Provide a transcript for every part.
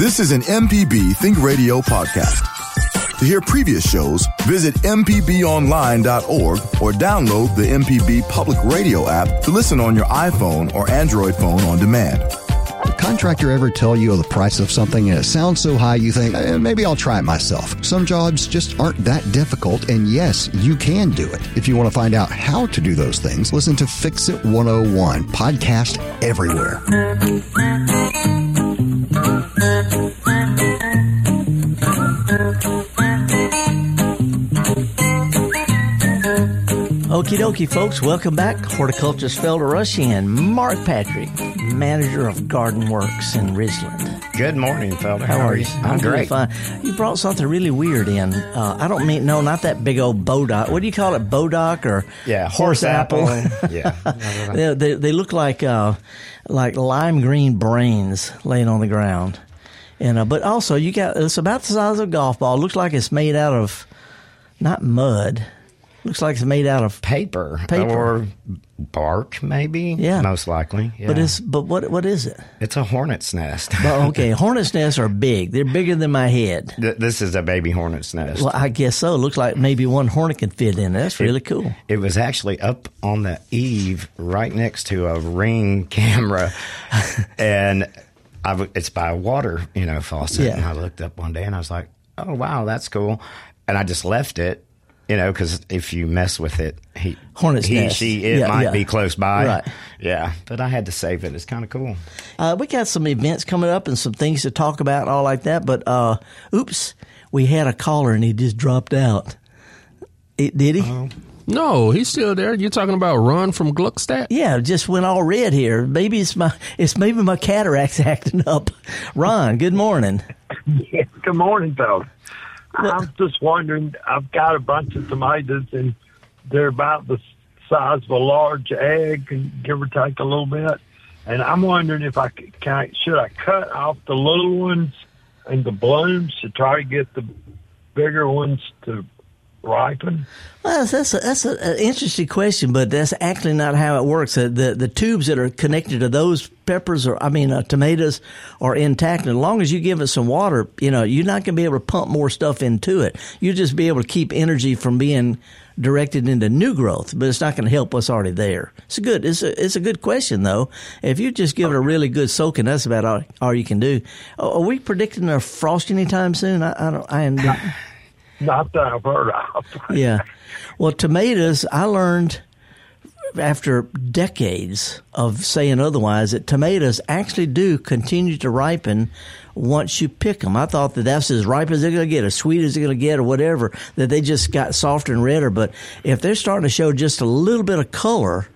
This is an MPB Think Radio podcast. To hear previous shows, visit MPBOnline.org or download the MPB Public Radio app to listen on your iPhone or Android phone on demand. Did contractor ever tell you the price of something and it sounds so high you think, eh, maybe I'll try it myself? Some jobs just aren't that difficult, and yes, you can do it. If you want to find out how to do those things, listen to Fix It 101, podcast everywhere. Okie dokie, folks. Welcome back. Horticulturist Felder Rushing and Mark Patrick, manager of Garden Works in Ridgeland. Good morning, Felder. How, are you? I'm, doing great. Fine. You brought something really weird in. Uh, I don't mean no, not that big old bodock. What do you call it? Bodock or Yeah, horse, horse apple? apple. Yeah. they, they, they look like uh, like lime green brains laying on the ground. And uh, but also you got it's about the size of a golf ball. looks like it's made out of not mud. Looks like it's made out of Paper, Paper. or bark, maybe. Yeah. most likely. Yeah. But it's but what what is it? it's a hornet's nest. Well, okay, hornet's nests are big. They're bigger than my head. Th- this is a baby hornet's nest. Well, I guess so. Looks like maybe one hornet can fit in. That's really cool. It was actually up on the eave, right next to a ring camera, and I w- it's by a water, you know, faucet. Yeah. And I looked up one day and I was like, "Oh wow, that's cool," and I just left it. You know, because if you mess with it, he, Hornet's he, nest. she, it Yeah, might yeah. be close by. Right. Yeah, but I had to save it. It's kind of cool. Uh, we got some events coming up and some things to talk about and all like that. But uh, oops, we had a caller and he just dropped out. It, did he? No, he's still there. You're talking about Ron from Gluckstadt? Yeah, just went all red here. Maybe it's my it's maybe my cataracts acting up. Ron, good morning. Yeah, good morning, fellas. I'm just wondering. I've got a bunch of tomatoes, and they're about the size of a large egg, and give or take a little bit. And I'm wondering if I c- can. I, should I cut off the little ones and the blooms to try to get the bigger ones to ripen? Well, that's a, that's a, an interesting question, but that's actually not how it works. Uh, The the tubes that are connected to those peppers or I mean uh, tomatoes are intact. And as long as you give it some water, you know you're not going to be able to pump more stuff into it. You'll just be able to keep energy from being directed into new growth, but it's not going to help what's already there. It's a good it's a it's a good question though. If you just give it a really good soaking, that's about all, all you can do. Are are we predicting a frost anytime soon? I, I don't. I am. Not that I've heard of. Yeah. Well, tomatoes, I learned after decades of saying otherwise that tomatoes actually do continue to ripen once you pick them. I thought that that's as ripe as they're going to get, as sweet as they're going to get, or whatever, that they just got softer and redder. But if they're starting to show just a little bit of color,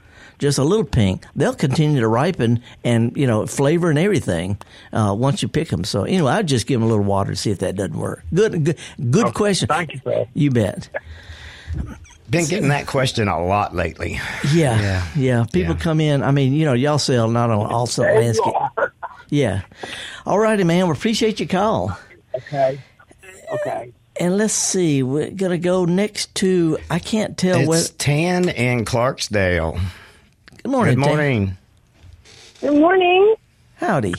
just a little pink, they'll continue to ripen and, you know, flavor and everything uh, once you pick them. So, anyway, I'd just give them a little water to see if that doesn't work. Good, good, good question. Thank you, sir. You bet. Been getting that question a lot lately. Yeah, Yeah. yeah. People Yeah. come in. I mean, you know, y'all sell not on all sell There landscape. Yeah. All righty, man. We appreciate your call. Okay. Okay. And let's see. We're gonna go next to. I can't tell It's what. Tan in Clarksdale. Good morning. Good Tim. morning. Good morning. Howdy.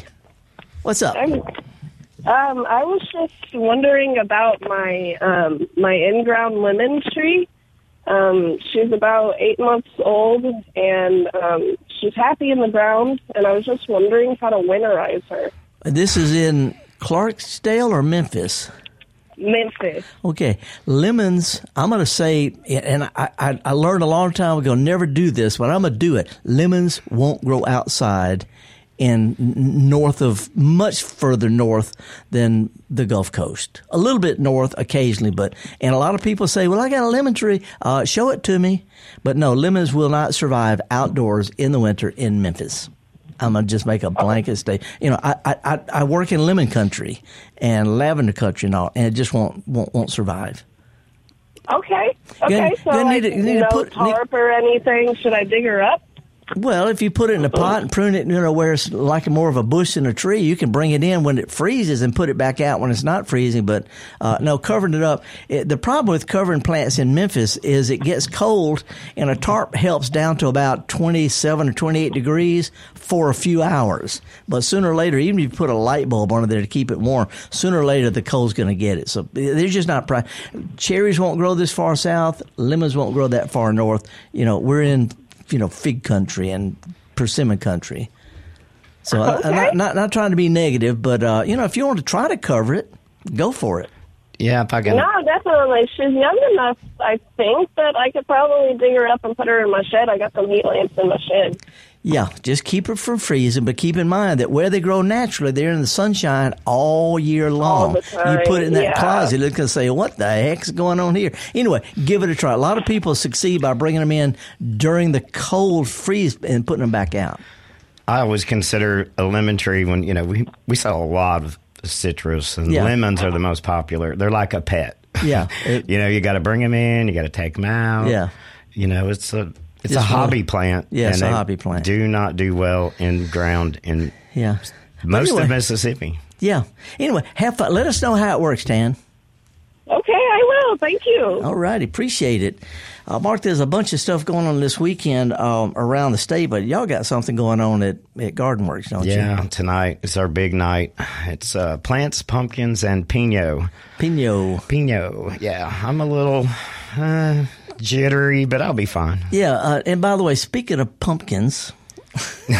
What's up? I'm, um, I was just wondering about my um, my in-ground lemon tree. Um, she's about eight months old, and um, she's happy in the ground. And I was just wondering how to winterize her. This is in Clarksdale or Memphis. Memphis. Okay, lemons. I'm going to say, and I, I, I learned a long time ago, never do this, but I'm going to do it. Lemons won't grow outside in north of much further north than the Gulf Coast. A little bit north occasionally, but and a lot of people say, "Well, I got a lemon tree. Uh, show it to me." But no, lemons will not survive outdoors in the winter in Memphis. I'm gonna just make a blanket statement. You know, I, I I- work in lemon country and lavender country and all, and it just won't won't, won't survive. Okay. Okay. so gonna like, need to- you need to put- tarp or anything. Should I dig her up? Well, if you put it in a pot and prune it, you know, where it's like more of a bush than a tree, you can bring it in when it freezes and put it back out when it's not freezing. But uh, no, covering it up. It, the problem with covering plants in Memphis is it gets cold, and a tarp helps down to about twenty-seven or twenty-eight degrees for a few hours. But sooner or later, even if you put a light bulb on it there to keep it warm, sooner or later the cold's going to get it. So they're just not. Pri- Cherries won't grow this far south. Lemons won't grow that far north. You know, we're in you know fig country and persimmon country. So Okay. I, am not, not not trying to be negative, but uh, you know if you want to try to cover it, go for it. Yeah, if I can. No, definitely. She's young enough, I think, that I could probably dig her up and put her in my shed. I got some heat lamps in my shed. Yeah, just keep it from freezing, but keep in mind that where they grow naturally, they're in the sunshine all year long. the time, you put it in that yeah. closet, look and say, "What the heck's going on here?" Anyway, give it a try. A lot of people succeed by bringing them in during the cold freeze and putting them back out. I always consider a lemon tree when you know we we sell a lot of citrus and Yeah. lemons are the most popular. They're like a pet. Yeah, it- you know, you got to bring them in, you got to take them out. Yeah. you know, it's a it's Just a hobby one- plant. Yeah, it's and a they hobby plant. Do not do well in ground in Yeah, most anyway. of Mississippi. yeah. Anyway, have fun. Let us know how it works, Tan. Okay, I will. Thank you. All righty, appreciate it. Uh, Mark, there's a bunch of stuff going on this weekend um, around the state, but y'all got something going on at, at Garden Works, don't Yeah, you? tonight is our big night. It's uh, plants, pumpkins, and pinot. Pinot. Pinot. Yeah, I'm a little uh, jittery, but I'll be fine. Yeah, uh, and by the way, speaking of pumpkins,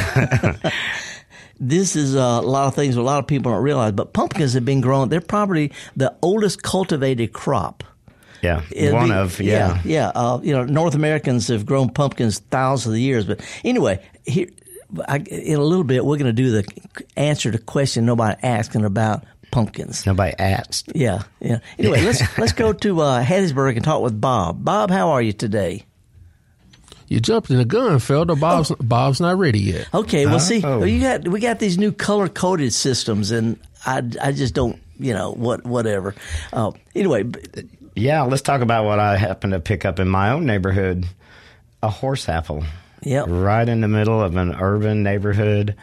this is uh, a lot of things a lot of people don't realize, but pumpkins have been grown. They're probably the oldest cultivated crop. Yeah, one be- of yeah. yeah. Uh, you know, North Americans have grown pumpkins thousands of years, but anyway, here I, in a little bit we're going to do the answer to question nobody asking about pumpkins. Nobody asked. Yeah, yeah. Anyway, let's let's go to uh, Hattiesburg and talk with Bob. Bob, how are you today? You jumped in the gun, Felder. Bob's Bob's not ready yet. Okay, well, see, Oh. you got we got these new color coded systems, and I, I just don't, you know, what whatever. Uh, anyway, Yeah, let's talk about what I happened to pick up in my own neighborhood a horse apple. Yep. Right in the middle of an urban neighborhood.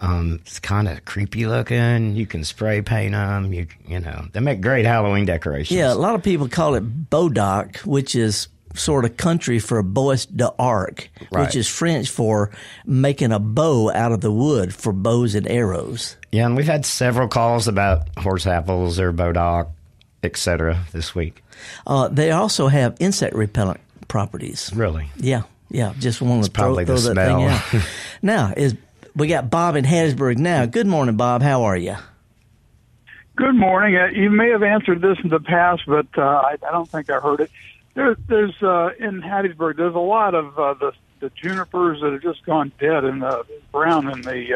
Um, it's kind of creepy looking. You can spray paint them. You you know they make great Halloween decorations. yeah, a lot of people call it Bodoc, which is sort of country for Bois d'Arc, Right. which is French for making a bow out of the wood for bows and arrows. yeah, and we've had several calls about horse apples or bodoc, etc. This week. Uh, they also have insect repellent properties. Really, Yeah, yeah. Just want to throw, probably the throw that thing smell. out. now is we got Bob in Hattiesburg now. Good morning, Bob. How are you? Good morning. Uh, you may have answered this in the past, but uh, I, I don't think I heard it. There, there's uh, in Hattiesburg. There's a lot of uh, the the junipers that have just gone dead and the brown in the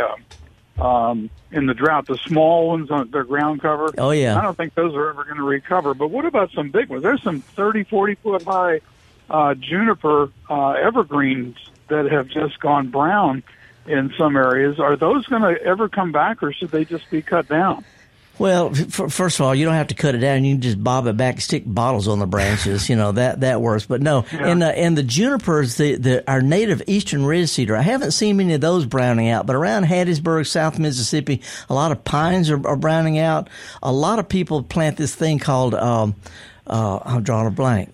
um, um, in the drought. The small ones on their ground cover. Oh, yeah. I don't think those are ever going to recover. But what about some big ones? There's some 30, 40 foot high uh, juniper uh, evergreens that have just gone brown in some areas. Are those going to ever come back, or should they just be cut down? Well, f- first of all, you don't have to cut it down. You can just bob it back stick bottles on the branches. You know that that works. But no, and the and the junipers, the, the our native eastern red cedar. I haven't seen many of those browning out, but around Hattiesburg, South Mississippi, a lot of pines are, are browning out. A lot of people plant this thing called um, uh, I'm drawing a blank.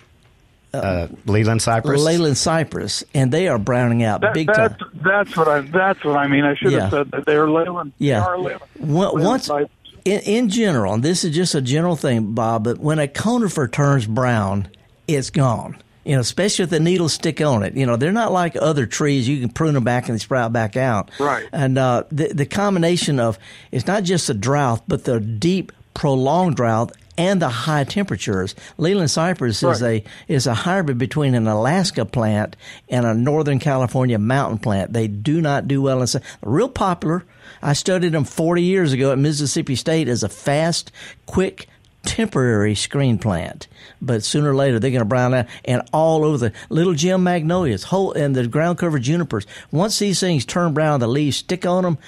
Uh, Leland cypress. Leyland cypress, and they are browning out That, big that's time. that's what I that's what I mean. I should Yeah. have said that they're Leyland. Yeah. They are Leyland. One- Leyland once cypress. in, in general, and this is just a general thing, Bob, but when a conifer turns brown, it's gone. You know, especially if the needles stick on it. You know, they're not like other trees. You can prune them back and they sprout back out. Right. And uh, the the combination of it's not just the drought, but the deep, prolonged drought and the high temperatures. Leland cypress is a is a hybrid between an Alaska plant and a Northern California mountain plant. They do not do well in sun. Real popular. I studied them 40 years ago at Mississippi State as a fast, quick, temporary screen plant. But sooner or later they're going to brown out and all over the little gem magnolias, whole and the ground cover junipers. Once these things turn brown, the leaves stick on them,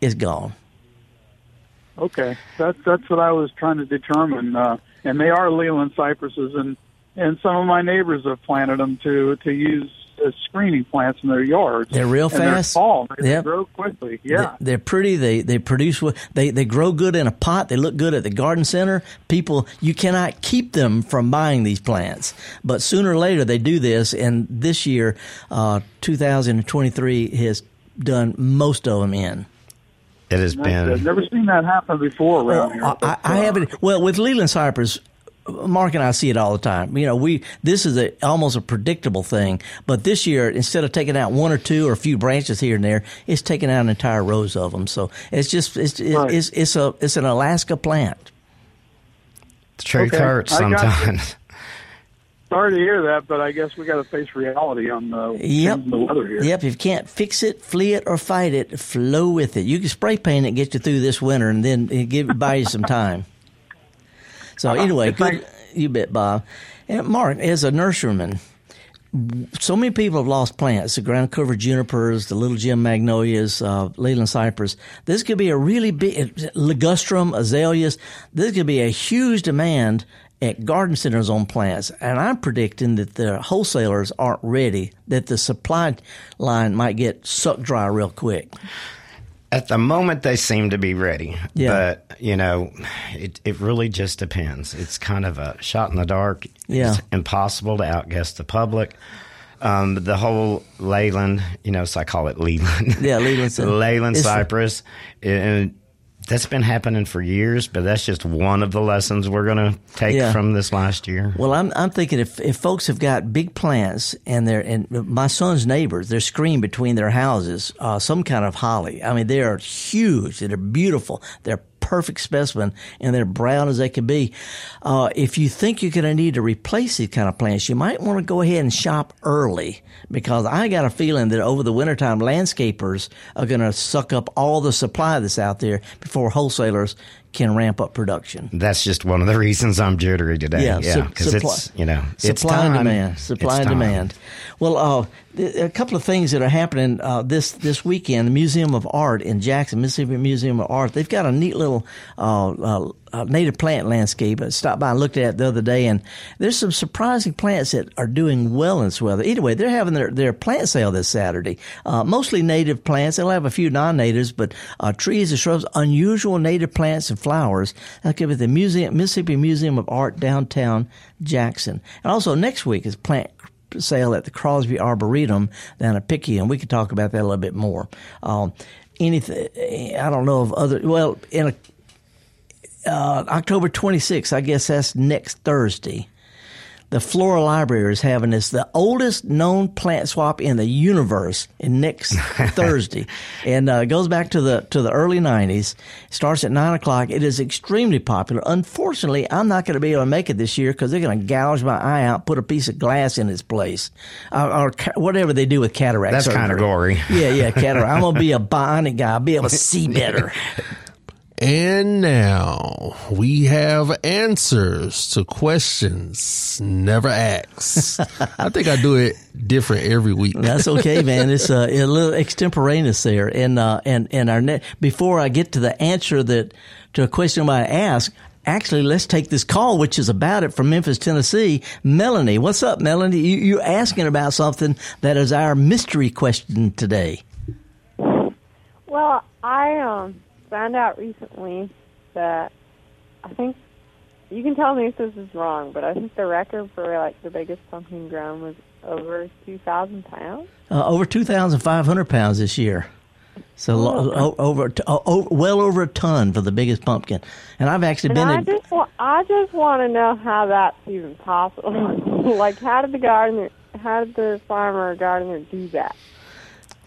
it's gone. Okay, that's that's what I was trying to determine. Uh, and they are Leland cypresses, and and some of my neighbors have planted them to to use as screening plants in their yards. They're real and they're fast. tall. They Yep. grow quickly. Yeah. They- They're pretty. They they produce. what- They they grow good in a pot. They look good at the garden center. People, you cannot keep them from buying these plants. But sooner or later they do this. And this year, uh, 2023 has done most of them in. It has That's- I've never seen that happen before around here. I, I, I uh, haven't. Well, with Leland cypress, Mark and I see it all the time. You know, we this is a almost a predictable thing. But this year, instead of taking out one or two or a few branches here and there, it's taking out entire rows of them. So it's just it's it's Right. it's, it's a it's an Alaska plant. The truth Okay. hurts I got you. sometimes. Sorry to hear that, but I guess we got to face reality on the, Yep. the weather here. Yep. If you can't fix it, flee it, or fight it, flow with it. You can spray paint it, get you through this winter, and then give buy you some time. So anyway, good. You bet, Bob. And Mark, as a nurseryman, so many people have lost plants. The ground cover junipers, the little gem magnolias, uh, Leyland cypress. This could be a really big ligustrum, azaleas. This could be a huge demand at garden centers on plants. And I'm predicting that the wholesalers aren't ready. That the supply line might get sucked dry real quick. At the moment, they seem to be ready. Yeah. But, you know, it, it really just depends. It's kind of a shot in the dark. Yeah. It's impossible to outguess the public. Um, the whole Leyland, you know, so I call it Leland. Yeah. Leyland It's- cypress. And that's been happening for years, but that's just one of the lessons we're going to take Yeah. from this last year. Well, I'm I'm thinking if, if folks have got big plants and they're and my son's neighbors, they're screened between their houses, uh, some kind of holly. I mean, they are huge. They're beautiful. They're perfect specimen and they're brown as they can be. Uh, if you think you're going to need to replace these kind of plants, you might want to go ahead and shop early because I got a feeling that over the wintertime, landscapers are going to suck up all the supply that's out there before wholesalers can ramp up production. That's just one of the reasons I'm jittery today. Yeah, Yeah, because supply- it's you know it's supply time. and demand. Supply It's and time. demand. Well, uh, a couple of things that are happening uh, this this weekend. The Museum of Art in Jackson, Mississippi Museum of Art. They've got a neat little uh, uh, native plant landscape. I stopped by and looked at it the other day, and there's some surprising plants that are doing well in this weather. Anyway, they're having their, their plant sale this Saturday. Uh, mostly native plants. They'll have a few non-natives, but uh, trees and shrubs, unusual native plants and flowers. That could be the museum, Mississippi Museum of Art downtown Jackson. And also next week is plant sale at the Crosby Arboretum down at Picayune, and we could talk about that a little bit more. Um, anything, I don't know of other, well, in a, uh, October 26th, I guess that's next Thursday. The Flora Library is having this, the oldest known plant swap in the universe, in next Thursday, and uh, it goes back to the to the early '90s. Starts at nine o'clock. It is extremely popular. Unfortunately, I'm not going to be able to make it this year because they're going to gouge my eye out, put a piece of glass in its place, or, or ca- whatever they do with cataract. That's surgery. kinda gory. Yeah, yeah, cataract. I'm going to be a bionic guy. I'll be able to see better. And now we have answers to questions never asked. I think I do it different every week. That's okay, man. It's uh, a little extemporaneous there, and uh, and and our net. Before I get to the answer that to a question I asked, actually, let's take this call, which is about it from Memphis, Tennessee. Melanie, what's up, Melanie? You, you're asking about something that is our mystery question today. Well, I um, found out recently that I think you can tell me if this is wrong, but I think the record for like the biggest pumpkin grown was over two thousand pounds. Uh, over two thousand five hundred pounds this year. So lo- o- over, t- o- o- well over a ton for the biggest pumpkin, and I've actually And been. I in- just wa- I just want to know how that's even possible. like, how did the gardener, how did the farmer or gardener do that?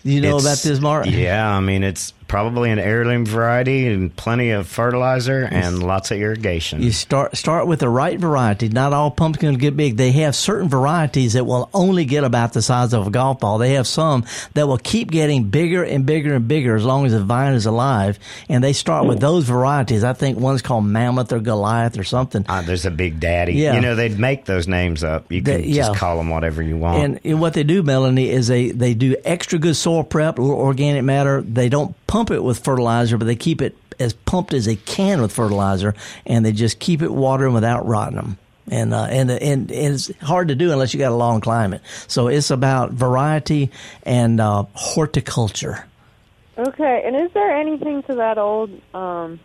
You know It's- about this, Mark? Yeah, I mean it's probably an heirloom variety and plenty of fertilizer and lots of irrigation. You start start with the right variety. Not all pumpkins get big. They have certain varieties that will only get about the size of a golf ball. They have some that will keep getting bigger and bigger and bigger as long as the vine is alive. And they start with those varieties. I think one's called Mammoth or Goliath or something. Ah, there's a big daddy. Yeah. You know, they'd make those names up. You can They- yeah. just call them whatever you want. And, and what they do, Melanie, is they, they do extra good soil prep, organic matter. They don't pump it with fertilizer, but they keep it as pumped as they can with fertilizer, and they just keep it watering without rotting them. and uh, and and it's hard to do unless you got a long climate. So it's about variety and uh, horticulture. Okay, and is there anything to that old, um,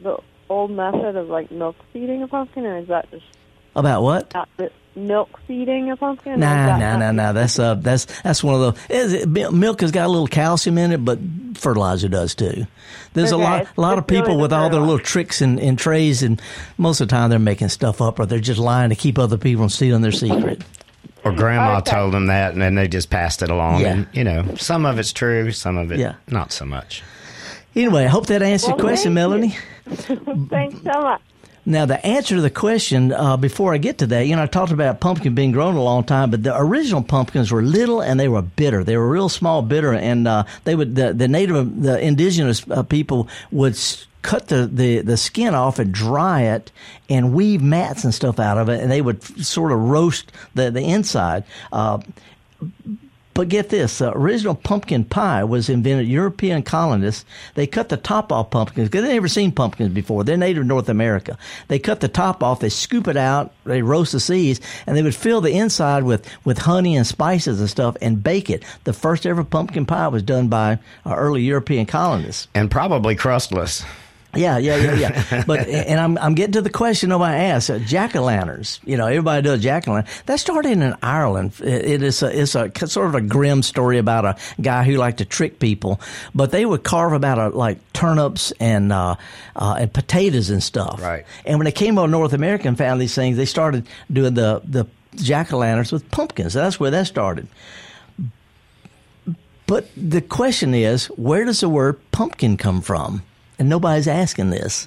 the old method of like milk feeding a pumpkin, or is that just About what? not milk feeding a pumpkin? or is Nah, that nah, nah, nah. That's uh, that's that's one of the it, milk has got a little calcium in it, but fertilizer does too. There's a lot, a lot of just really people with all their little tricks and, and trays, and most of the time they're making stuff up, or they're just lying to keep other people from stealing their secret. Or grandma Okay. told them that, and then they just passed it along. Yeah. And you know, some of it's true, some of it Yeah. not so much. Anyway, I hope that answered Well, your question, thank you. Melanie. Thanks so much. Now, the answer to the question, uh, before I get to that, you know, I talked about pumpkin being grown a long time, but the original pumpkins were little and they were bitter. They were real small, bitter, and uh, they would the, the native, the indigenous uh, people would cut the, the, the skin off and dry it and weave mats and stuff out of it, and they would sort of roast the the inside. Uh, but get this, the original pumpkin pie was invented European colonists. They cut the top off pumpkins because they never seen pumpkins before. They're native to North America. They cut the top off, they scoop it out, they roast the seeds, and they would fill the inside with, with honey and spices and stuff and bake it. The first ever pumpkin pie was done by uh, early European colonists. And probably crustless. Yeah, yeah, yeah, yeah. But and I'm I'm getting to the question nobody asked. Uh, jack o' lanterns. You know, everybody does jack o' lantern. That started in Ireland. It, is a it's a sort of a grim story about a guy who liked to trick people. But they would carve about a, like turnips and uh, uh, and potatoes and stuff. Right. And when they came over North America and found these things, they started doing the the jack o' lanterns with pumpkins. That's where that started. But the question is, where does the word pumpkin come from? And nobody's asking this.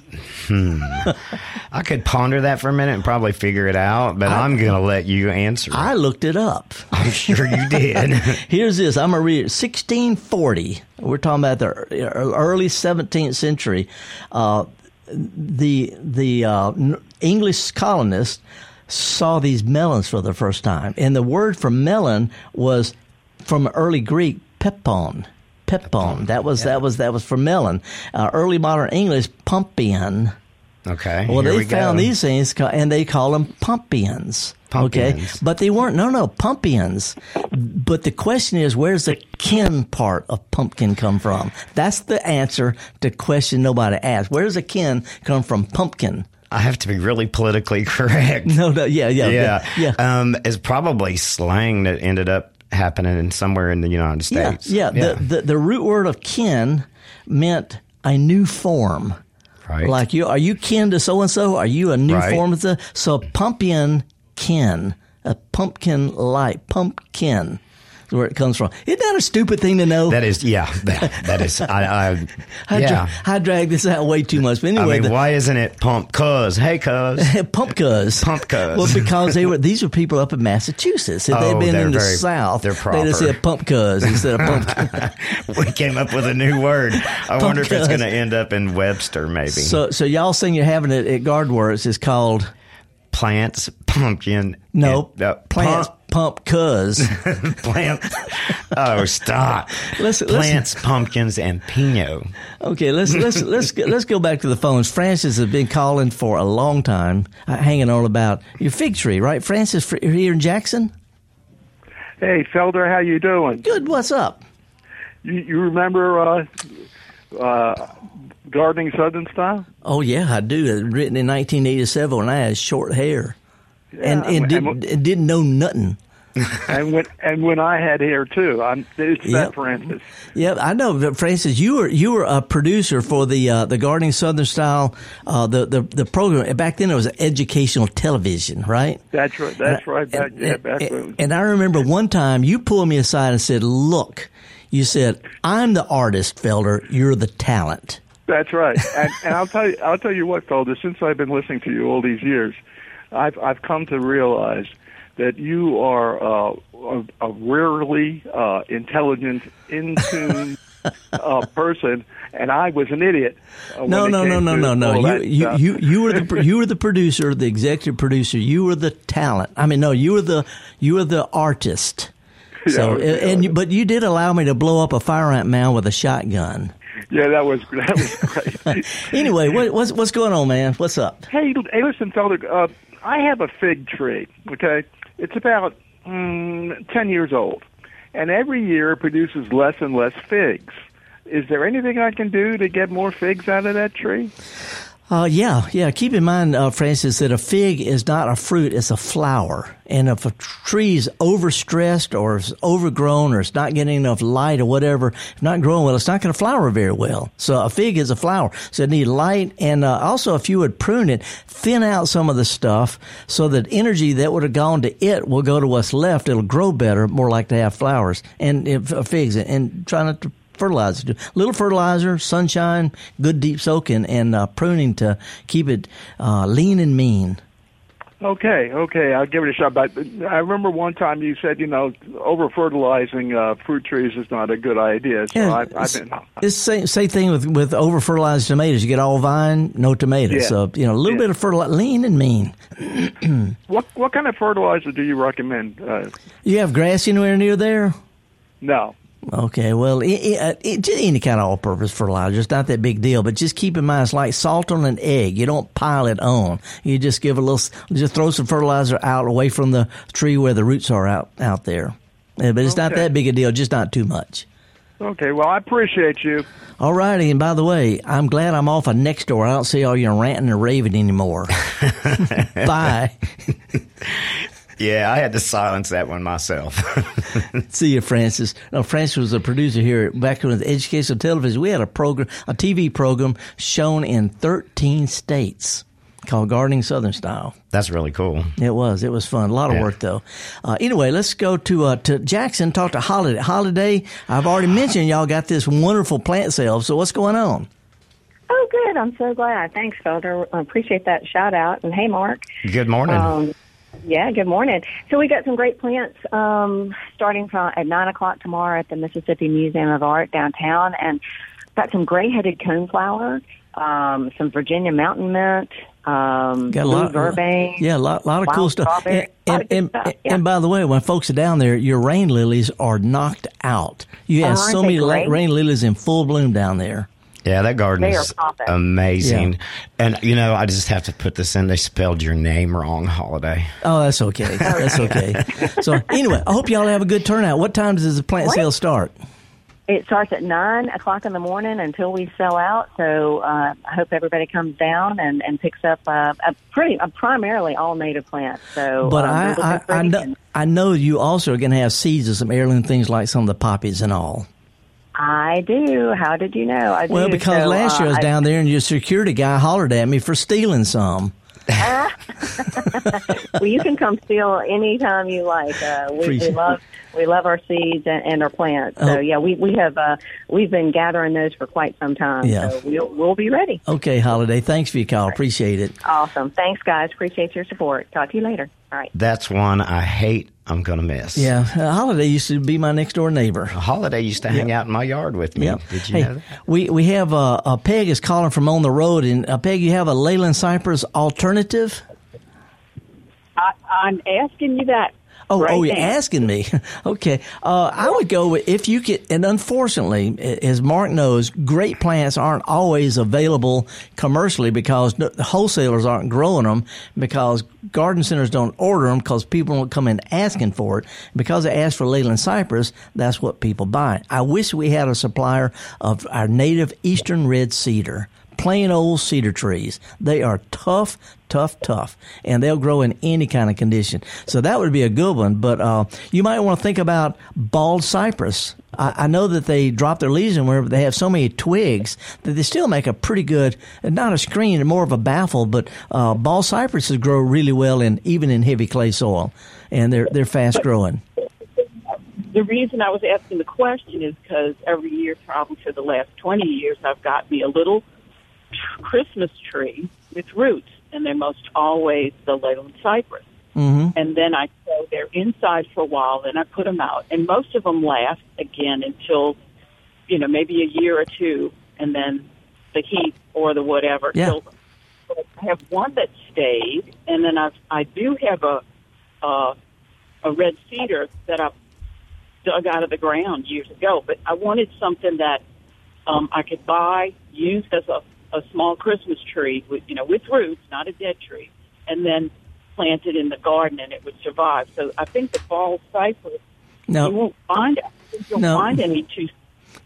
I could ponder that for a minute and probably figure it out, but I, am going to let you answer. I looked it up. I'm sure you did. Here's this. I'm gonna read it. 1640. We're talking about the early 17th century. Uh, the the uh, English colonists saw these melons for the first time, and the word for melon was from early Greek pepon. Pepon. That was that was that was for melon. Uh, early modern English pumpion. okay. Well, they we found go. these things, and they call them pumpions. Okay, but they weren't. No, no, pumpions. But the question is, where's the kin part of pumpkin come from? That's the answer to question nobody asked. Where does the kin come from? Pumpkin. I have to be really politically correct. No, no, yeah, yeah, yeah. yeah. Um, it's probably slang that ended up happening in somewhere in the United Yeah, States. yeah. The, the the root word of kin meant a new form. Right. Like you, are you kin to so and so? Are you a new Right. form of the? So pumpkin kin, a pumpkin like pumpkin, where it comes from. Isn't that a stupid thing to know? that is, yeah, that, that is, I, I I, yeah. dra- I drag this out way too much. But I anyway, mean, the, why isn't it pump cuz? Hey, cuz. pump cuz. Pump Pumpkins. Well, because they were these were people up in Massachusetts. If they'd Oh, been they're in the very- South, they're proper. they'd have said pumpkins instead of pump. we came up with a new word. I wonder if it's going to end up in Webster, maybe. so, so y'all saying you're having it at Garden Works is called plants, pumpkin. no and- uh, plants pump cuz. pump- plants. Oh, stop. Listen, listen. plants, pumpkins, and Pinot. Okay, let's let's let's go, let's go back to the phones. Francis has been calling for a long time, uh, hanging on about your fig tree, right? Francis fr- here in Jackson. Hey, Felder, how you doing? Good. What's up? You, you remember uh, uh, gardening Southern style? Oh yeah, I do. It was written in 1987 when I had short hair, and Yeah, and, and- didn't, and didn't know nothing. and when and when I had hair too. I'm it's Yep. that Francis. Yep, I know. But Francis, you were you were a producer for the uh, the gardening Southern style uh, the, the the program. Back then, it was educational television, right? That's right. That's right. Back, And- yeah, back and, and I remember one time you pulled me aside and said, "Look," you said, "I'm the artist, Felder. You're the talent." That's right. And, and I'll tell you, I'll tell you what, Felder. Since I've been listening to you all these years, I've I've come to realize that you are uh, a, a rarely uh, intelligent, in tune uh, person, and I was an idiot. Uh, No, it no, no, no, no, no. You, you, you, were the you were the producer, the executive producer. You were the talent. I mean, no, you were the you were the artist. So, Yeah, and, and but you did allow me to blow up a fire ant mound with a shotgun. Yeah, that was that was great. Anyway, what, what's what's going on, man? What's up? Hey, hey, listen, Felder. Uh, I have a fig tree. Okay, it's about mm, ten years old, and every year it produces less and less figs. Is there anything I can do to get more figs out of that tree? Uh, yeah, yeah. Keep in mind, uh, Francis, that a fig is not a fruit; it's a flower. And if a tree's overstressed or is overgrown or it's not getting enough light or whatever, not growing well, it's not going to flower very well. So a fig is a flower, so it needs light. And uh, also, if you would prune it, thin out some of the stuff so that energy that would have gone to it will go to what's left. It'll grow better, more like to have flowers and uh, figs. And try not to fertilizer. Little fertilizer, sunshine, good deep soaking, and uh, pruning to keep it uh, lean and mean. Okay, okay, I'll give it a shot. But I remember one time you said, you know, over fertilizing uh, fruit trees is not a good idea. So Yeah, I, I've it's, been. it's same same thing with with over fertilized tomatoes. You get all vine, no tomatoes. Yeah. So you know a little Yeah. bit of fertilizer, lean and mean. What what kind of fertilizer do you recommend? Uh, You have grass anywhere near there? no. Okay, well, it, it, uh, it, just any kind of all-purpose fertilizer, it's not that big deal. But just keep in mind, it's like salt on an egg. You don't pile it on. You just give a little, just throw some fertilizer out away from the tree where the roots are out out there. Uh, But it's not that big a deal, just not too much. Okay, well, I appreciate you. All righty, and by the way, I'm glad I'm off of next door. I don't see all your ranting and raving anymore. Bye. Yeah, I had to silence that one myself. See you, Francis. No, Francis was a producer here back with Educational Television. We had a program, a TV program shown in 13 states called Gardening Southern Style. That's really cool. It was. It was fun. A lot of Yeah. work though. Uh, anyway, let's go to uh, to Jackson. Talk to Holiday. Holiday. I've already mentioned y'all got this wonderful plant sale. So what's going on? Oh, good. I'm so glad. Thanks, Felder. I appreciate that shout out. And hey, Mark. Good morning. Um, yeah, good morning. So we got some great plants um, starting from at nine o'clock tomorrow at the Mississippi Museum of Art downtown, and got some gray-headed coneflower, um, some Virginia mountain mint, um, Got a blue lot. vervain. Yeah, a lot, lot of cool stuff. And, good and, stuff, and, yeah. and by the way, when folks are down there, your rain lilies are knocked out. You have aren't so many great? rain lilies in full bloom down there. Yeah, that garden is popping. amazing. And, you know, I just have to put this in. They spelled your name wrong, Holiday. Oh, that's okay. That's okay. so anyway, I hope y'all have a good turnout. What time does the plant Great. sale start? It starts at nine o'clock in the morning until we sell out. So uh, I hope everybody comes down and, and picks up uh, a pretty, a primarily all native plants. So, But um, I, I, I know I know you also are going to have seeds of some heirloom things like some of the poppies and all. I do. How did you know? I Well, do. because So, last year I was uh, down there and your security guy hollered at me for stealing some. well, you can come steal anytime you like. Uh, we, we love we love our seeds and, and our plants. So Oh. yeah, we we have uh, we've been gathering those for quite some time. Yeah. So we'll we'll be ready. Okay, Holiday. Thanks for your call. Appreciate it. Awesome. Thanks, guys. Appreciate your support. Talk to you later. All right. That's one I hate. I'm going to miss. Yeah, uh, Holiday used to be my next door neighbor. Holiday used to hang out in my yard with me. Yeah. Did you hey, know that? we we have uh, a Peg is calling from on the road, and uh, Peg, you have a Leyland Cypress alternative. I, I'm asking you that. Oh, right oh, you're now. asking me. okay. Uh, I would go with if you could, and unfortunately, as Mark knows, great plants aren't always available commercially because no- wholesalers aren't growing them because garden centers don't order them because people don't come in asking for it. Because they ask for Leyland cypress, that's what people buy. I wish we had a supplier of our native eastern red cedar plain old cedar trees. They are tough, tough, tough, and they'll grow in any kind of condition. So that would be a good one. But uh, you might want to think about bald cypress. I, I know that they drop their leaves in where they have so many twigs that they still make a pretty good, not a screen, more of a baffle. But uh, bald cypresses grow really well in even in heavy clay soil, and they're they're fast growing. The reason I was asking the question is because every year, probably for the last 20 years, I've got me a little Christmas tree with roots, and they're most always the Leyland cypress. Mm-hmm. And then I so they're inside for a while, then I put them out, and most of them last again until you know maybe a year or two, and then the heat or the whatever Yeah. kills them. But I have one that stayed, and then I've I do have a a, a red cedar that I dug out of the ground years ago, but I wanted something that um, I could buy, used as a, a small Christmas tree with you know with roots, not a dead tree, and then plant it in the garden and it would survive. So I think the fall cypress, No. you won't find it. You'll No. find any too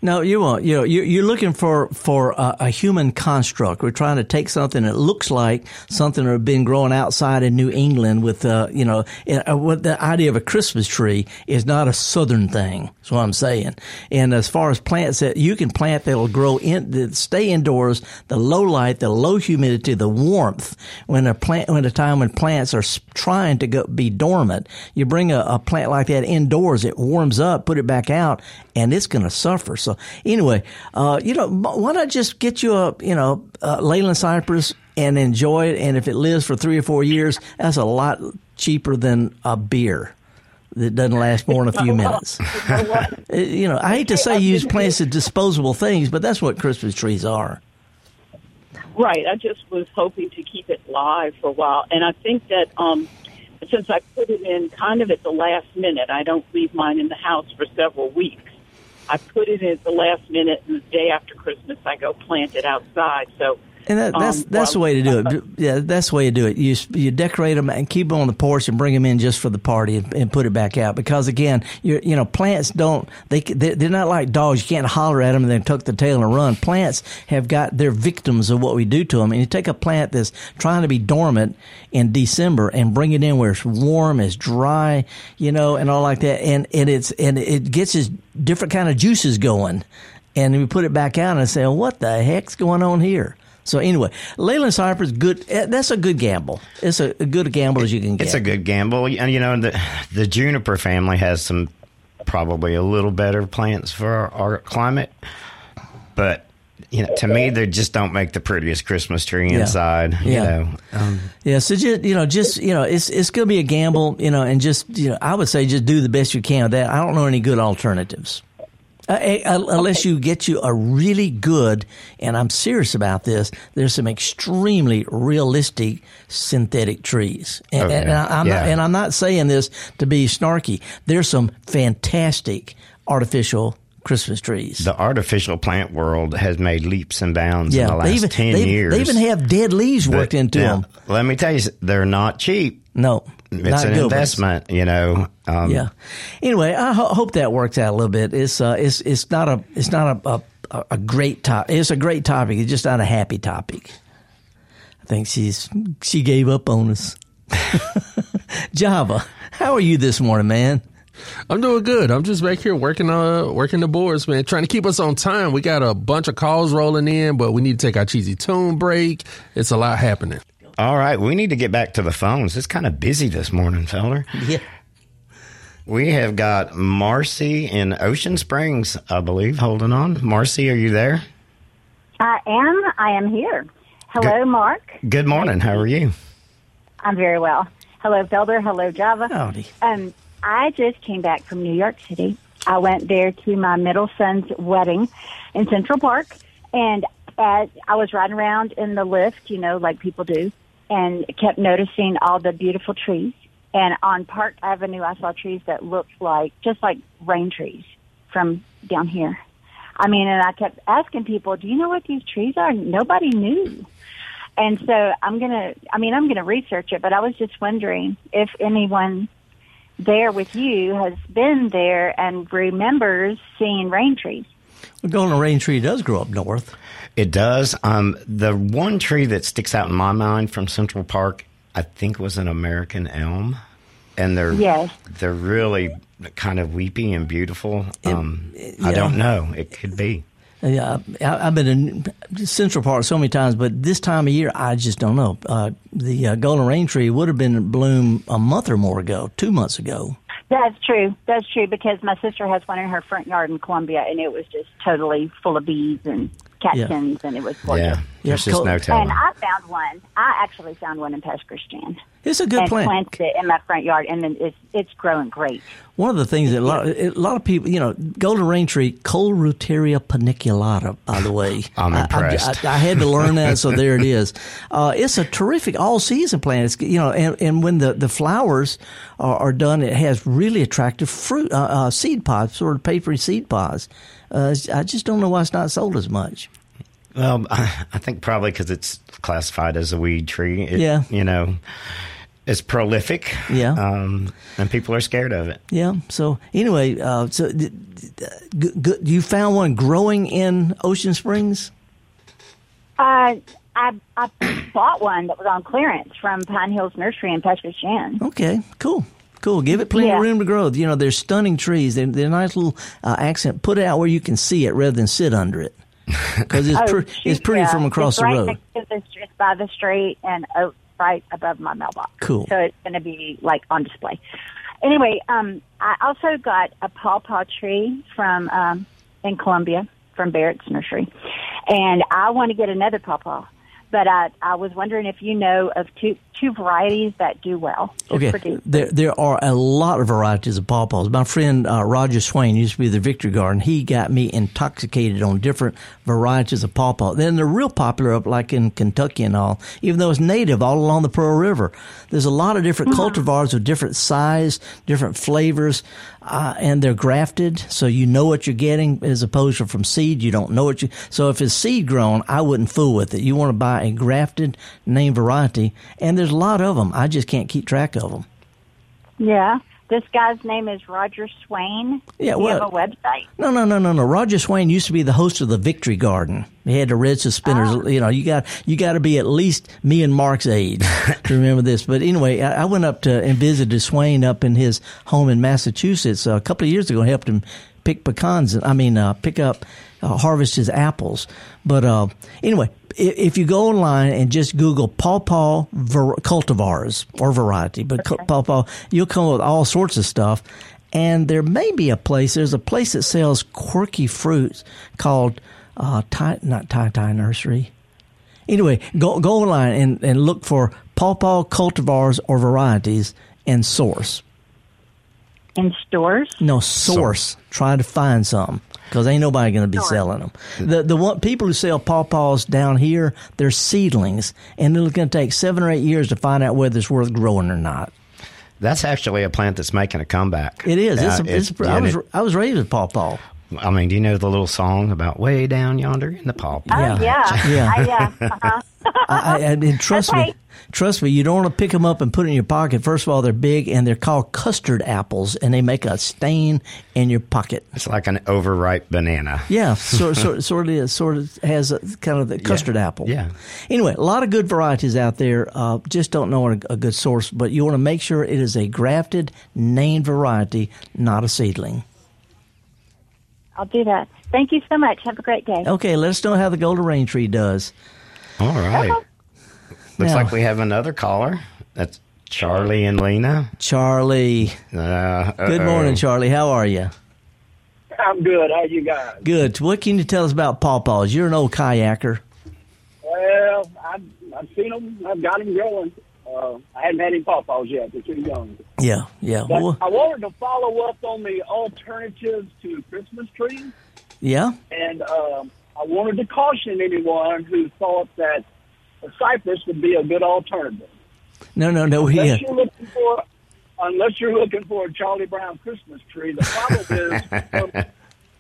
No, you won't. You know, you're, looking for for a, a human construct. We're trying to take something that looks like something that had been growing outside in New England with, uh, you know, uh, what the idea of a Christmas tree is not a southern thing. That's what I'm saying. And as far as plants that you can plant that'll grow in, that stay indoors, the low light, the low humidity, the warmth. When a plant, when a time when plants are trying to go be dormant, you bring a, a plant like that indoors, it warms up, put it back out, and it's going to suffer. So anyway, uh, you know, why not just get you a, you know, a Leyland cypress and enjoy it? And if it lives for three or four years, that's a lot cheaper than a beer that doesn't last more than a few minutes. Uh, you know, I hate to say use plants as disposable things, but that's what Christmas trees are. Right. I just was hoping to keep it live for a while. And I think that um, since I put it in kind of at the last minute, I don't leave mine in the house for several weeks. I put it in at the last minute, and the day after Christmas, I go plant it outside. So, And that, that's um, that's the way to do it. Yeah, that's the way to do it. You you decorate them and keep them on the porch and bring them in just for the party and, and put it back out. Because again, you you know plants don't they they- they're not like dogs. You can't holler at them and then tuck the tail and run. Plants have got they're victims of what we do to them. And you take a plant that's trying to be dormant in December and bring it in where it's warm, it's dry, you know, and all like that, and and it's and it gets its different kind of juices going. And we put it back out and say, well, "What the heck's going on here?" So anyway, Leyland Cypress, good. eh, That's a good gamble. It's a, a good gamble as you can get. It's a good gamble, and you know the the juniper family has some probably a little better plants for our, our climate, but you know to me they just don't make the prettiest Christmas tree Yeah. inside. You Yeah. know, um, Yeah, so just you know, just you know, it's it's gonna be a gamble, you know, and just you know, I would say just do the best you can with that. I don't know any good alternatives. Uh, uh, unless you get you a really good, and I'm serious about this. There's some extremely realistic synthetic trees, and, Okay. and I, I'm not, and I'm not saying this to be snarky. There's some fantastic artificial Christmas trees. the artificial plant world has made leaps and bounds in the last even ten they, years. they even have dead leaves worked But, into yeah, them. Let me tell you, they're not cheap. No, It's not an good investment, you know. Um, Yeah. Anyway, I ho- hope that works out a little bit. It's uh, it's it's not a it's not a a, a great topic. It's a great topic. It's just not a happy topic. I think she's she gave up on us. Java, how are you this morning, man? I'm doing good. I'm just back here working uh working the boards, man. Trying to keep us on time. We got a bunch of calls rolling in, but we need to take our cheesy tune break. It's a lot happening. All right, we need to get back to the phones. It's kind of busy this morning, Felder. Yeah. We have got Marcy in Ocean Springs, I believe, holding on. Marcy, are you there? I am. I am here. Hello, Good. Mark. Good morning. How are you? I'm very well. Hello, Felder. Hello, Java. Howdy. Um, I just came back from New York City. I went there to my middle son's wedding in Central Park, and as I was riding around in the Lyft, you know, like people do, and kept noticing all the beautiful trees. And on Park Avenue, I saw trees that looked like just like rain trees from down here. I mean, and I kept asking people, "Do you know what these trees are?" Nobody knew. And so I'm gonna. I mean, I'm gonna research it, but I was just wondering if anyone there with you has been there and remembers seeing rain trees. The golden rain tree does grow up north. It does. Um, the one tree that sticks out in my mind from Central Park, I think, was an American elm, and they're Yes. they're really kind of weepy and beautiful. Um, I yeah. don't know. It could be. Yeah, I, I've been in Central Park so many times, but this time of year, I just don't know. Uh, the uh, golden rain tree would have been in bloom a month or more ago, two months ago. That's true. That's true because my sister has one in her front yard in Columbia, and it was just totally full of bees and catkins, and it was gorgeous. Yeah, there's just no telling. And I found one. I actually found one in Pass Christian. It's a good and plant. planted it in my front yard, and then it's it's growing great. One of the things that a lot, a lot of people, you know, golden rain tree, Koelreuteria paniculata, by the way. I'm I- I- impressed. I, I had to learn that, so there it is. Uh, it's a terrific all season plant. It's, you know, and, and when the, the flowers are, are done, it has really attractive fruit, uh, uh, seed pods, sort of papery seed pods. Uh, I just don't know why it's not sold as much. Well, I think probably because it's classified as a weed tree. It- Yeah. You know, it's prolific. Yeah. Um, and people are scared of it. Yeah. So anyway, uh, so d- d- d- g- you found one growing in Ocean Springs. Uh, I I bought one that was on clearance from Pine Hills Nursery in Pass Christian. Okay, cool. Cool. Give it plenty Yeah. of room to grow. You know, they're stunning trees. They're, they're nice little uh, accent. Put it out where you can see it rather than sit under it. Because it's, Oh, pre- it's pretty yeah. from across it's the right road. Next to the, just by the street and oak right above my mailbox. Cool. So it's going to be like on display. Anyway, um, I also got a pawpaw tree from um, in Columbia from Barrett's Nursery, and I want to get another pawpaw. But I, I was wondering if you know of two two varieties that do well. Okay, produce. there there are a lot of varieties of pawpaws. My friend uh, Roger Swain used to be the Victory Garden. He got me intoxicated on different varieties of pawpaw. Then they're real popular up like in Kentucky and all. Even though it's native all along the Pearl River, there's a lot of different cultivars of different size, different flavors, uh, and they're grafted, so you know what you're getting as opposed to from seed. You don't know what you. So if it's seed grown, I wouldn't fool with it. You want to buy a grafted name variety, and there's a lot of them. I just can't keep track of them. Yeah. This guy's name is Roger Swain. Yeah, well- have a website? No, no, no, no, no. Roger Swain used to be the host of the Victory Garden. He had the red suspenders. Oh. You know, you got you got to be at least me and Mark's age to remember this. But anyway, I, I went up to and visited Swain up in his home in Massachusetts uh, a couple of years ago. and Helped him pick pecans. I mean, uh, pick up uh, harvest his apples. But uh, anyway, if, if you go online and just Google pawpaw var- cultivars or variety, but cu- pawpaw, you'll come up with all sorts of stuff. And there may be a place. There's a place that sells quirky fruits called uh, tie, not TyTy Nursery. Anyway, go go online and, and look for pawpaw cultivars or varieties and source. In stores? No source. Try to find some because ain't nobody going to be Sure. selling them. The the one people who sell pawpaws down here, they're seedlings, and it's going to take seven or eight years to find out whether it's worth growing or not. That's actually a plant that's making a comeback. It is. It's, Uh, a, it's, it- I was it- I was raised with pawpaw. I mean, do you know the little song about way down yonder in the pawpaw? Yeah. Oh, yeah. Yeah. I, yeah. Uh-huh. I, I, and trust Okay. me, trust me, you don't want to pick them up and put it in your pocket. First of all, they're big and they're called custard apples, and they make a stain in your pocket. It's like an overripe banana. Yeah, sort sort sort of sort of has a, kind of the custard apple. yeah. Anyway, a lot of good varieties out there. Uh, just don't know a, a good source, but you want to make sure it is a grafted, named variety, not a seedling. I'll do that. Thank you so much. Have a great day. Okay, let us know how the golden rain tree does. All right. Looks Now- like we have another caller. That's Charlie and Lena. Charlie, Uh, good morning, Charlie. How are you? I'm good. How you guys? Good. What can you tell us about pawpaws? You're an old kayaker. Well, I've, I've seen them. I've got them growing. Uh, I hadn't had any pawpaws yet. They're too young. Yeah, yeah. But Well, I wanted to follow up on the alternatives to Christmas trees, yeah. and um, I wanted to caution anyone who thought that a cypress would be a good alternative. No, no, no. Unless Yeah. you're looking for, unless you're looking for a Charlie Brown Christmas tree, the problem is, come, um,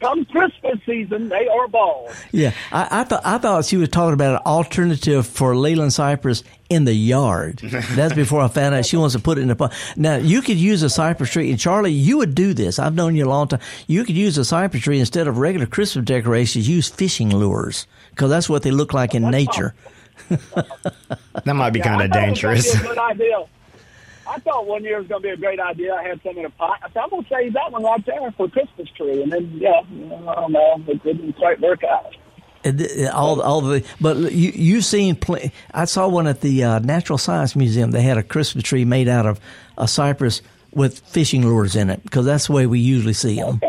come Christmas season, they are bald. Yeah, I, I thought I thought she was talking about an alternative for Leyland cypress in the yard. That's before I found out she wants to put it in a pot. Now you could use a cypress tree, and Charlie, you would do this. I've known you a long time. You could use a cypress tree instead of regular Christmas decorations. Use fishing lures because that's what they look like in nature. That might be Yeah, kind of thought it was gonna dangerous. good idea. I thought one year was going to be a great idea. I had some in a pot. I said, I'm going to save that one right there for Christmas tree. And then, yeah, I don't know, it didn't quite work out. All, all the, but you you've seen. Pl- I saw one at the uh, Natural Science Museum. They had a Christmas tree made out of a cypress with fishing lures in it because that's the way we usually see them.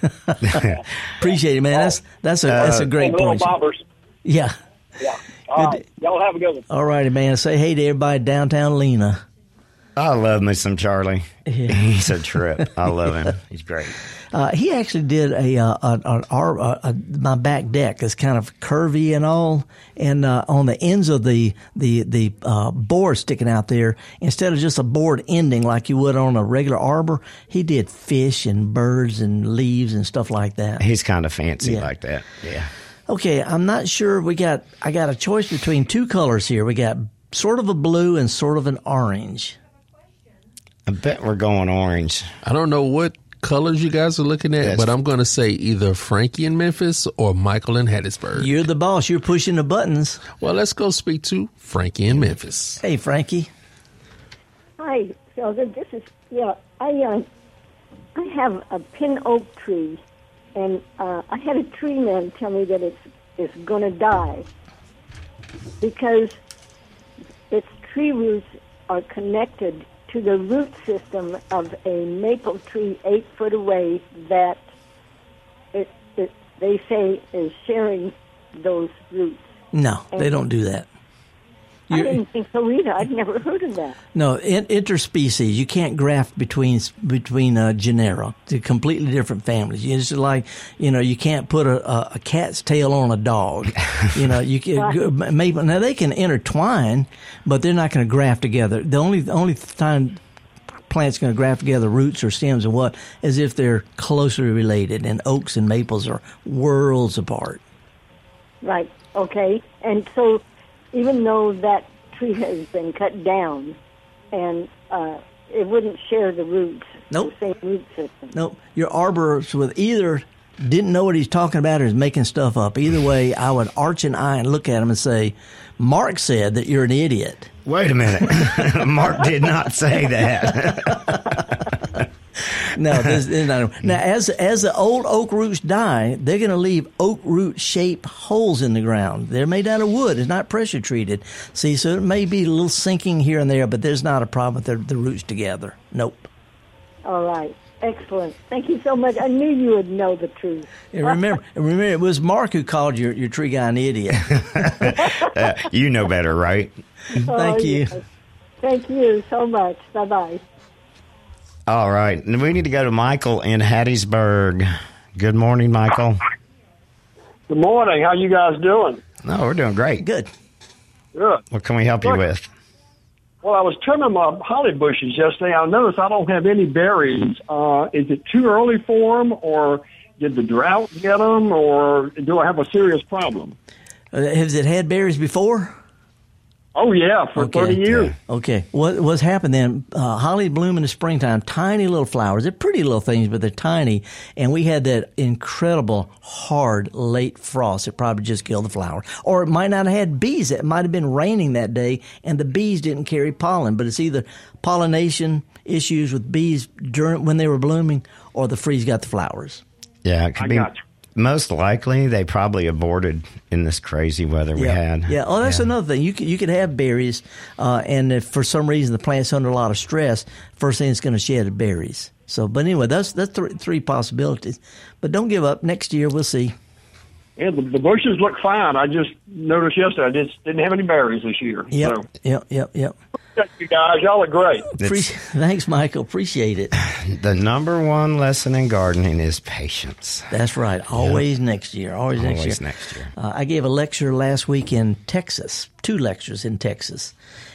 Appreciate it, man. That's that's a that's a great little point. bobbers. Yeah. Yeah. All right. Y'all have a good one. All righty, man. Say hey to everybody downtown Lena. I love me some Charlie. He's a trip. I love him. He's great. Uh, he actually did a, uh, an, an, our, uh, uh, my back deck is kind of curvy and all, and uh, on the ends of the the the uh, board sticking out there, instead of just a board ending like you would on a regular arbor, he did fish and birds and leaves and stuff like that. He's kind of fancy Yeah. like that. Yeah. Okay, I'm not sure. We got I got a choice between two colors here. We got sort of a blue and sort of an orange. I bet we're going orange. I don't know what colors you guys are looking at, Yes. but I'm going to say either Frankie in Memphis or Michael in Hattiesburg. You're the boss. You're pushing the buttons. Well, let's go speak to Frankie in Memphis. Hey, Frankie. Hi, Sheldon. This is yeah. I uh, I have a pin oak tree, and uh, I had a tree man tell me that it's it's going to die because its tree roots are connected to the root system of a maple tree eight foot away that it, it they say is sharing those roots. No, they don't do that. I You're- didn't think so either. I'd never heard of that. No, in, interspecies. You can't graft between between uh, genera. They're completely different families. It's just like you know, you can't put a, a, a cat's tail on a dog. you know, you can maybe now they can intertwine, but they're not going to graft together. The only the only time plants going to graft together roots or stems and what is if they're closely related. And oaks and maples are worlds apart. Right. Okay. And so, even though that tree has been cut down, and uh, it wouldn't share the roots, Nope. the same root system. Nope. Your arborist with either didn't know what he's talking about or is making stuff up. Either way, I would arch an eye and look at him and say, Mark said that you're an idiot. Wait a minute. Mark did not say that. No, this is not. Now, as as the old oak roots die, they're going to leave oak root shaped holes in the ground. They're made out of wood. It's not pressure treated. See, so it may be a little sinking here and there, but there's not a problem with the, the roots together. Nope. All right. Excellent. Thank you so much. I knew you would know the truth. And remember, remember, it was Mark who called your, your tree guy an idiot. Uh, you know better, right? Thank Oh, you. yes. Thank you so much. Bye bye. All right. And we need to go to Michael in Hattiesburg. Good morning, Michael. Good morning. How you guys doing? No, we're doing great. Good. Good. What can we help you with? Well, I was trimming my holly bushes yesterday. I noticed I don't have any berries. Uh, is it too early for them, or did the drought get them, or do I have a serious problem? Uh, has it had berries before? Oh yeah, for thirty years. Okay. What what's happened then? Uh, holly bloom in the springtime. Tiny little flowers. They're pretty little things, but they're tiny. And we had that incredible hard late frost. It probably just killed the flower, or it might not have had bees. It might have been raining that day, and the bees didn't carry pollen. But it's either pollination issues with bees during when they were blooming, or the freeze got the flowers. Yeah, it could I be. got you. Most likely, they probably aborted in this crazy weather we yeah. had. Yeah. Oh, that's another thing. You could, you could have berries, uh, and if for some reason the plant's under a lot of stress, first thing it's going to shed is berries. So, but anyway, that's that's three, three possibilities. But don't give up. Next year we'll see. Yeah, the, the bushes look fine. I just noticed yesterday I just didn't have any berries this year. Yep. So, Yep. Yep. Yep. thank you guys. Y'all are great. Appreci- thanks, Michael. Appreciate it. The number one lesson in gardening is patience. That's right. Always next year. Always, next Always year. next year. Uh, I gave a lecture last week in Texas, two lectures in Texas.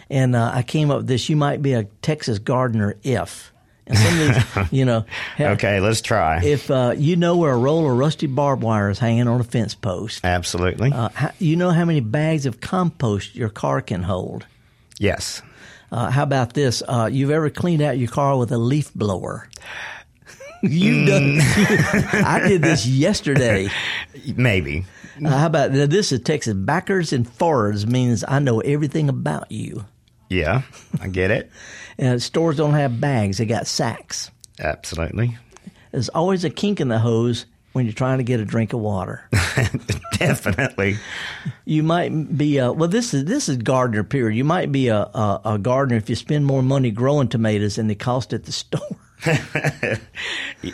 And uh, I came up with this you might be a Texas gardener if. And some of these, you know. Okay, let's try. If uh, you know where a roll of rusty barbed wire is hanging on a fence post, Absolutely. uh, how, you know how many bags of compost your car can hold. yes. Uh, how about this? Uh, you've ever cleaned out your car with a leaf blower? You've done. I did this yesterday. Maybe. Uh, how about this is Texas? Backers and forwards means I know everything about you. Yeah, I get it. Uh, stores don't have bags; they got sacks. Absolutely. There's always a kink in the hose when you're trying to get a drink of water. Definitely. You might be a well. This is this is gardener period. You might be a, a, a gardener if you spend more money growing tomatoes than they cost at the store.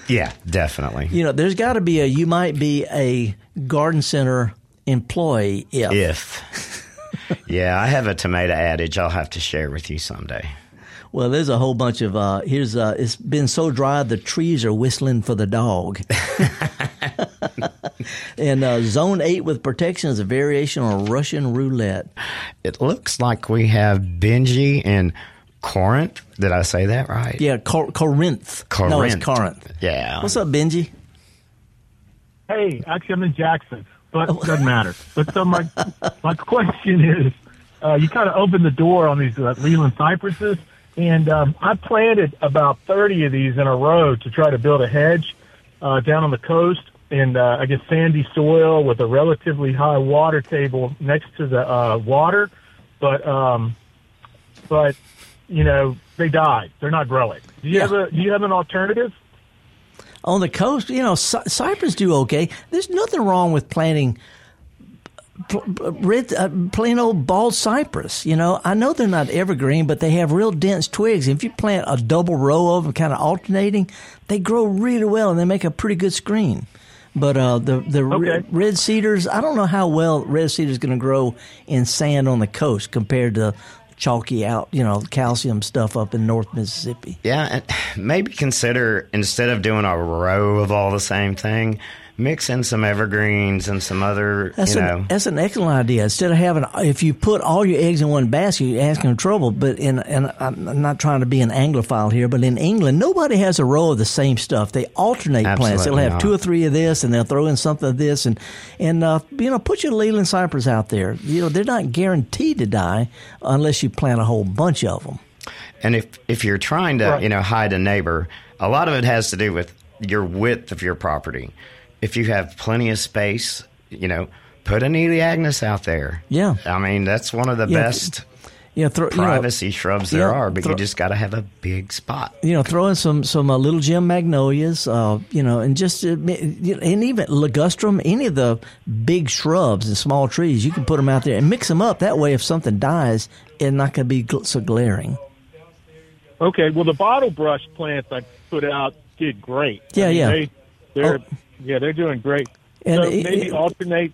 Yeah, definitely. You know, there's got to be a. You might be a garden center employee if. If. yeah, I have a tomato adage I'll have to share with you someday. Well, there's a whole bunch of uh here's uh it's been so dry the trees are whistling for the dog. and uh, zone 8 with protection is a variation on Russian roulette. It looks like we have Benji and Corinth. Did I say that right? Yeah, Cor- Corinth. No, it's Corinth. Corinth. Yeah. What's up, Benji? Hey, actually, I'm in Jackson, but it doesn't matter. But so my my question is, uh, you kind of opened the door on these uh, Leyland cypresses, and um, I planted about 30 of these in a row to try to build a hedge uh, down on the coast in, uh, I guess, sandy soil with a relatively high water table next to the uh, water. But, um, but you know, they died. They're not growing. Do you have a Do you have an alternative? On the coast, you know, cy- cypress do okay. There's nothing wrong with planting pl- red, uh, plain old bald cypress. You know, I know they're not evergreen, but they have real dense twigs. If you plant a double row of them, kind of alternating, they grow really well and they make a pretty good screen. But uh, the the red, red cedars, I don't know how well red cedar is going to grow in sand on the coast compared to chalky out, you know, calcium stuff up in North Mississippi. Yeah, and maybe consider instead of doing a row of all the same thing, mix in some evergreens and some other, That's, you an, know. that's an excellent idea. Instead of having, if you put all your eggs in one basket, you're asking trouble. But in, and I'm not trying to be an Anglophile here, but in England, nobody has a row of the same stuff. They alternate plants. They'll have not. two or three of this, and they'll throw in something of this, and and uh, you know, put your Leyland cypress out there. You know, they're not guaranteed to die unless you plant a whole bunch of them. And if if you're trying to, Right. you know, hide a neighbor, a lot of it has to do with your width of your property. If you have plenty of space, you know, put an Nellie Stevens out there. Yeah. I mean, that's one of the Yeah, best Yeah, throw, you know, privacy shrubs there yeah, are, but throw- you just got to have a big spot. you know, throw in some some uh, little gem magnolias, uh, you know, and just uh, and even ligustrum, any of the big shrubs and small trees, you can put them out there and mix them up. That way, if something dies, it's not going to be gl- so glaring. Okay, well, the bottle brush plants I put out did great. Yeah, I mean, yeah. They, they're Oh. Yeah, they're doing great. And so it- maybe it- alternate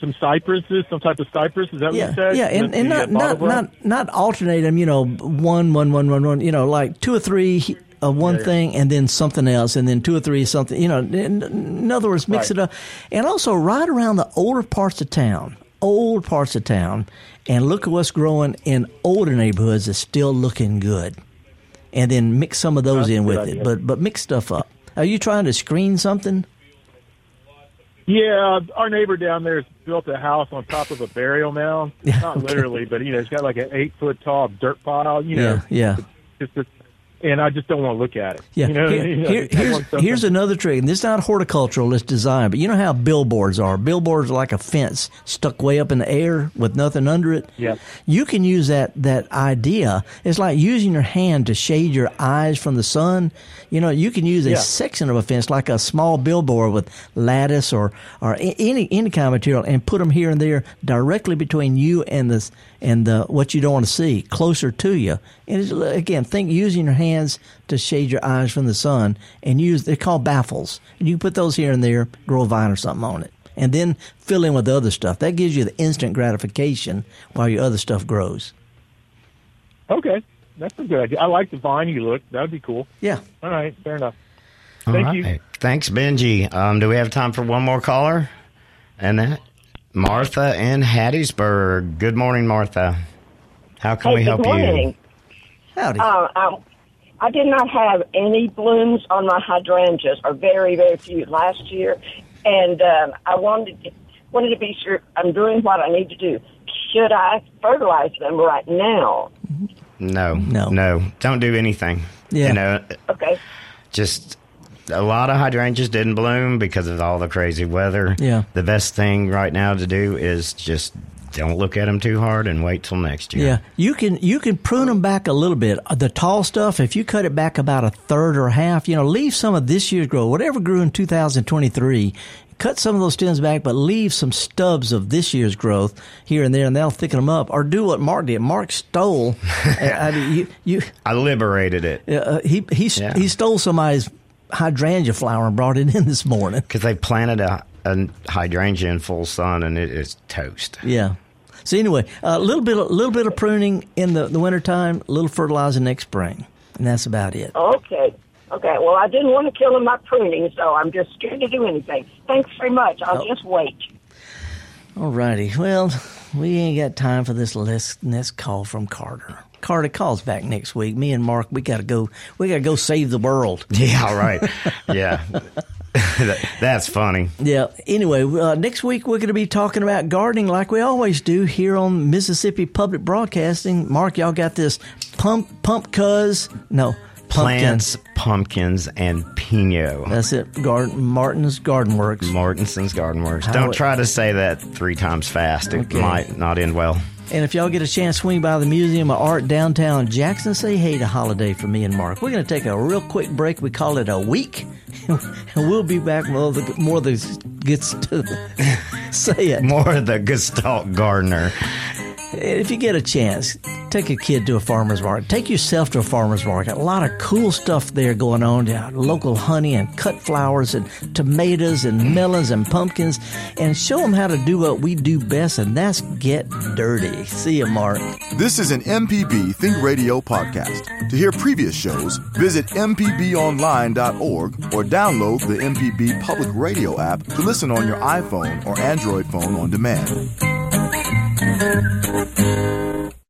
some cypresses, some type of cypress. Is that what you said? yeah, and, and uh, not not not not alternate them. You know, one one one one one. You know, like two or three of one Yeah, yeah. thing, and then something else, and then two or three something. You know, in, in other words, mix Right. it up, and also right around the older parts of town, old parts of town, and look at what's growing in older neighborhoods that's still looking good, and then mix some of those That's in with idea. it. But but mix stuff up. Are you trying to screen something? Yeah, our neighbor down there has built a house on top of a burial mound. Not okay. literally, but you know, it's got like an eight foot tall dirt pile. You know, Yeah, yeah. Just, just, and I just don't want to look at it. Yeah. you know, Here- you know, here- here's, here's another trick. And this is not horticultural, it's design. But you know how billboards are? Billboards are like a fence stuck way up in the air with nothing under it. Yeah. You can use that, that idea. It's like using your hand to shade your eyes from the sun. You know, you can use a Yeah. section of a fence, like a small billboard with lattice or, or any, any kind of material, and put them here and there directly between you and the, and the, what you don't want to see, closer to you. And it's, again, think using your hands to shade your eyes from the sun, and use they're called baffles, and you can put those here and there, grow a vine or something on it, and then fill in with the other stuff. That gives you the instant gratification while your other stuff grows. Okay, that's a good idea. I like the viney look. That would be cool. Yeah. All right, fair enough. All Thank right. you. Thanks, Benji. Um, do we have time for one more caller? And that Martha in Hattiesburg. Good morning, Martha. How can Hey, we help good morning. you? Howdy. Uh, um, I did not have any blooms on my hydrangeas, or very, very few last year, and um, I wanted wanted to be sure I'm doing what I need to do. Should I fertilize them right now? No, No. no. Don't do anything. Yeah. You know, Okay. just a lot of hydrangeas didn't bloom because of all the crazy weather. Yeah. The best thing right now to do is just don't look at them too hard and wait till next year. Yeah, you can you can prune them back a little bit. The tall stuff, if you cut it back about a third or a half, you know, leave some of this year's growth, whatever grew in 2023. Cut some of those stems back, but leave some stubs of this year's growth here and there, and that'll thicken them up. Or do what Mark did. Mark stole. I I mean, you, you I liberated it uh, he he Yeah. he stole somebody's hydrangea flower and brought it in this morning. because they planted a, a hydrangea in full sun and it is toast. Yeah. So anyway, a little bit, a little bit of pruning in the the wintertime, a little fertilizing next spring, and that's about it. Okay. Okay. Well, I didn't want to kill them by pruning, so I'm just scared to do anything. Thanks very much. I'll Oh. just wait. All righty. Well, we ain't got time for this next, next call from Carter. Carter calls back next week. Me and Mark, we gotta go. We gotta go save the world. Yeah, all right. yeah. That's funny. Yeah. Anyway, uh, next week we're going to be talking about gardening like we always do here on Mississippi Public Broadcasting. Mark, y'all got this pump pump cuz no Plants, pumpkins, and pinot. That's it. Garden Martin's Garden Works. Martinson's Garden Works. Don't try to say that three times fast. It Okay. might not end well. And if y'all get a chance, swing by the Museum of Art downtown Jackson. Say hey to Holiday for me and Mark. We're going to take a real quick break. We call it a week, and we'll be back. More the more of the gets to say it. More of the Gestalt gardener. If you get a chance, take a kid to a farmer's market. Take yourself to a farmer's market. A lot of cool stuff there going on. Local honey and cut flowers and tomatoes and melons and pumpkins. And show them how to do what we do best, and that's get dirty. See you, Mark. This is an MPB Think Radio podcast. To hear previous shows, visit MPBOnline.org or download the MPB Public Radio app to listen on your iPhone or Android phone on demand. Thank you.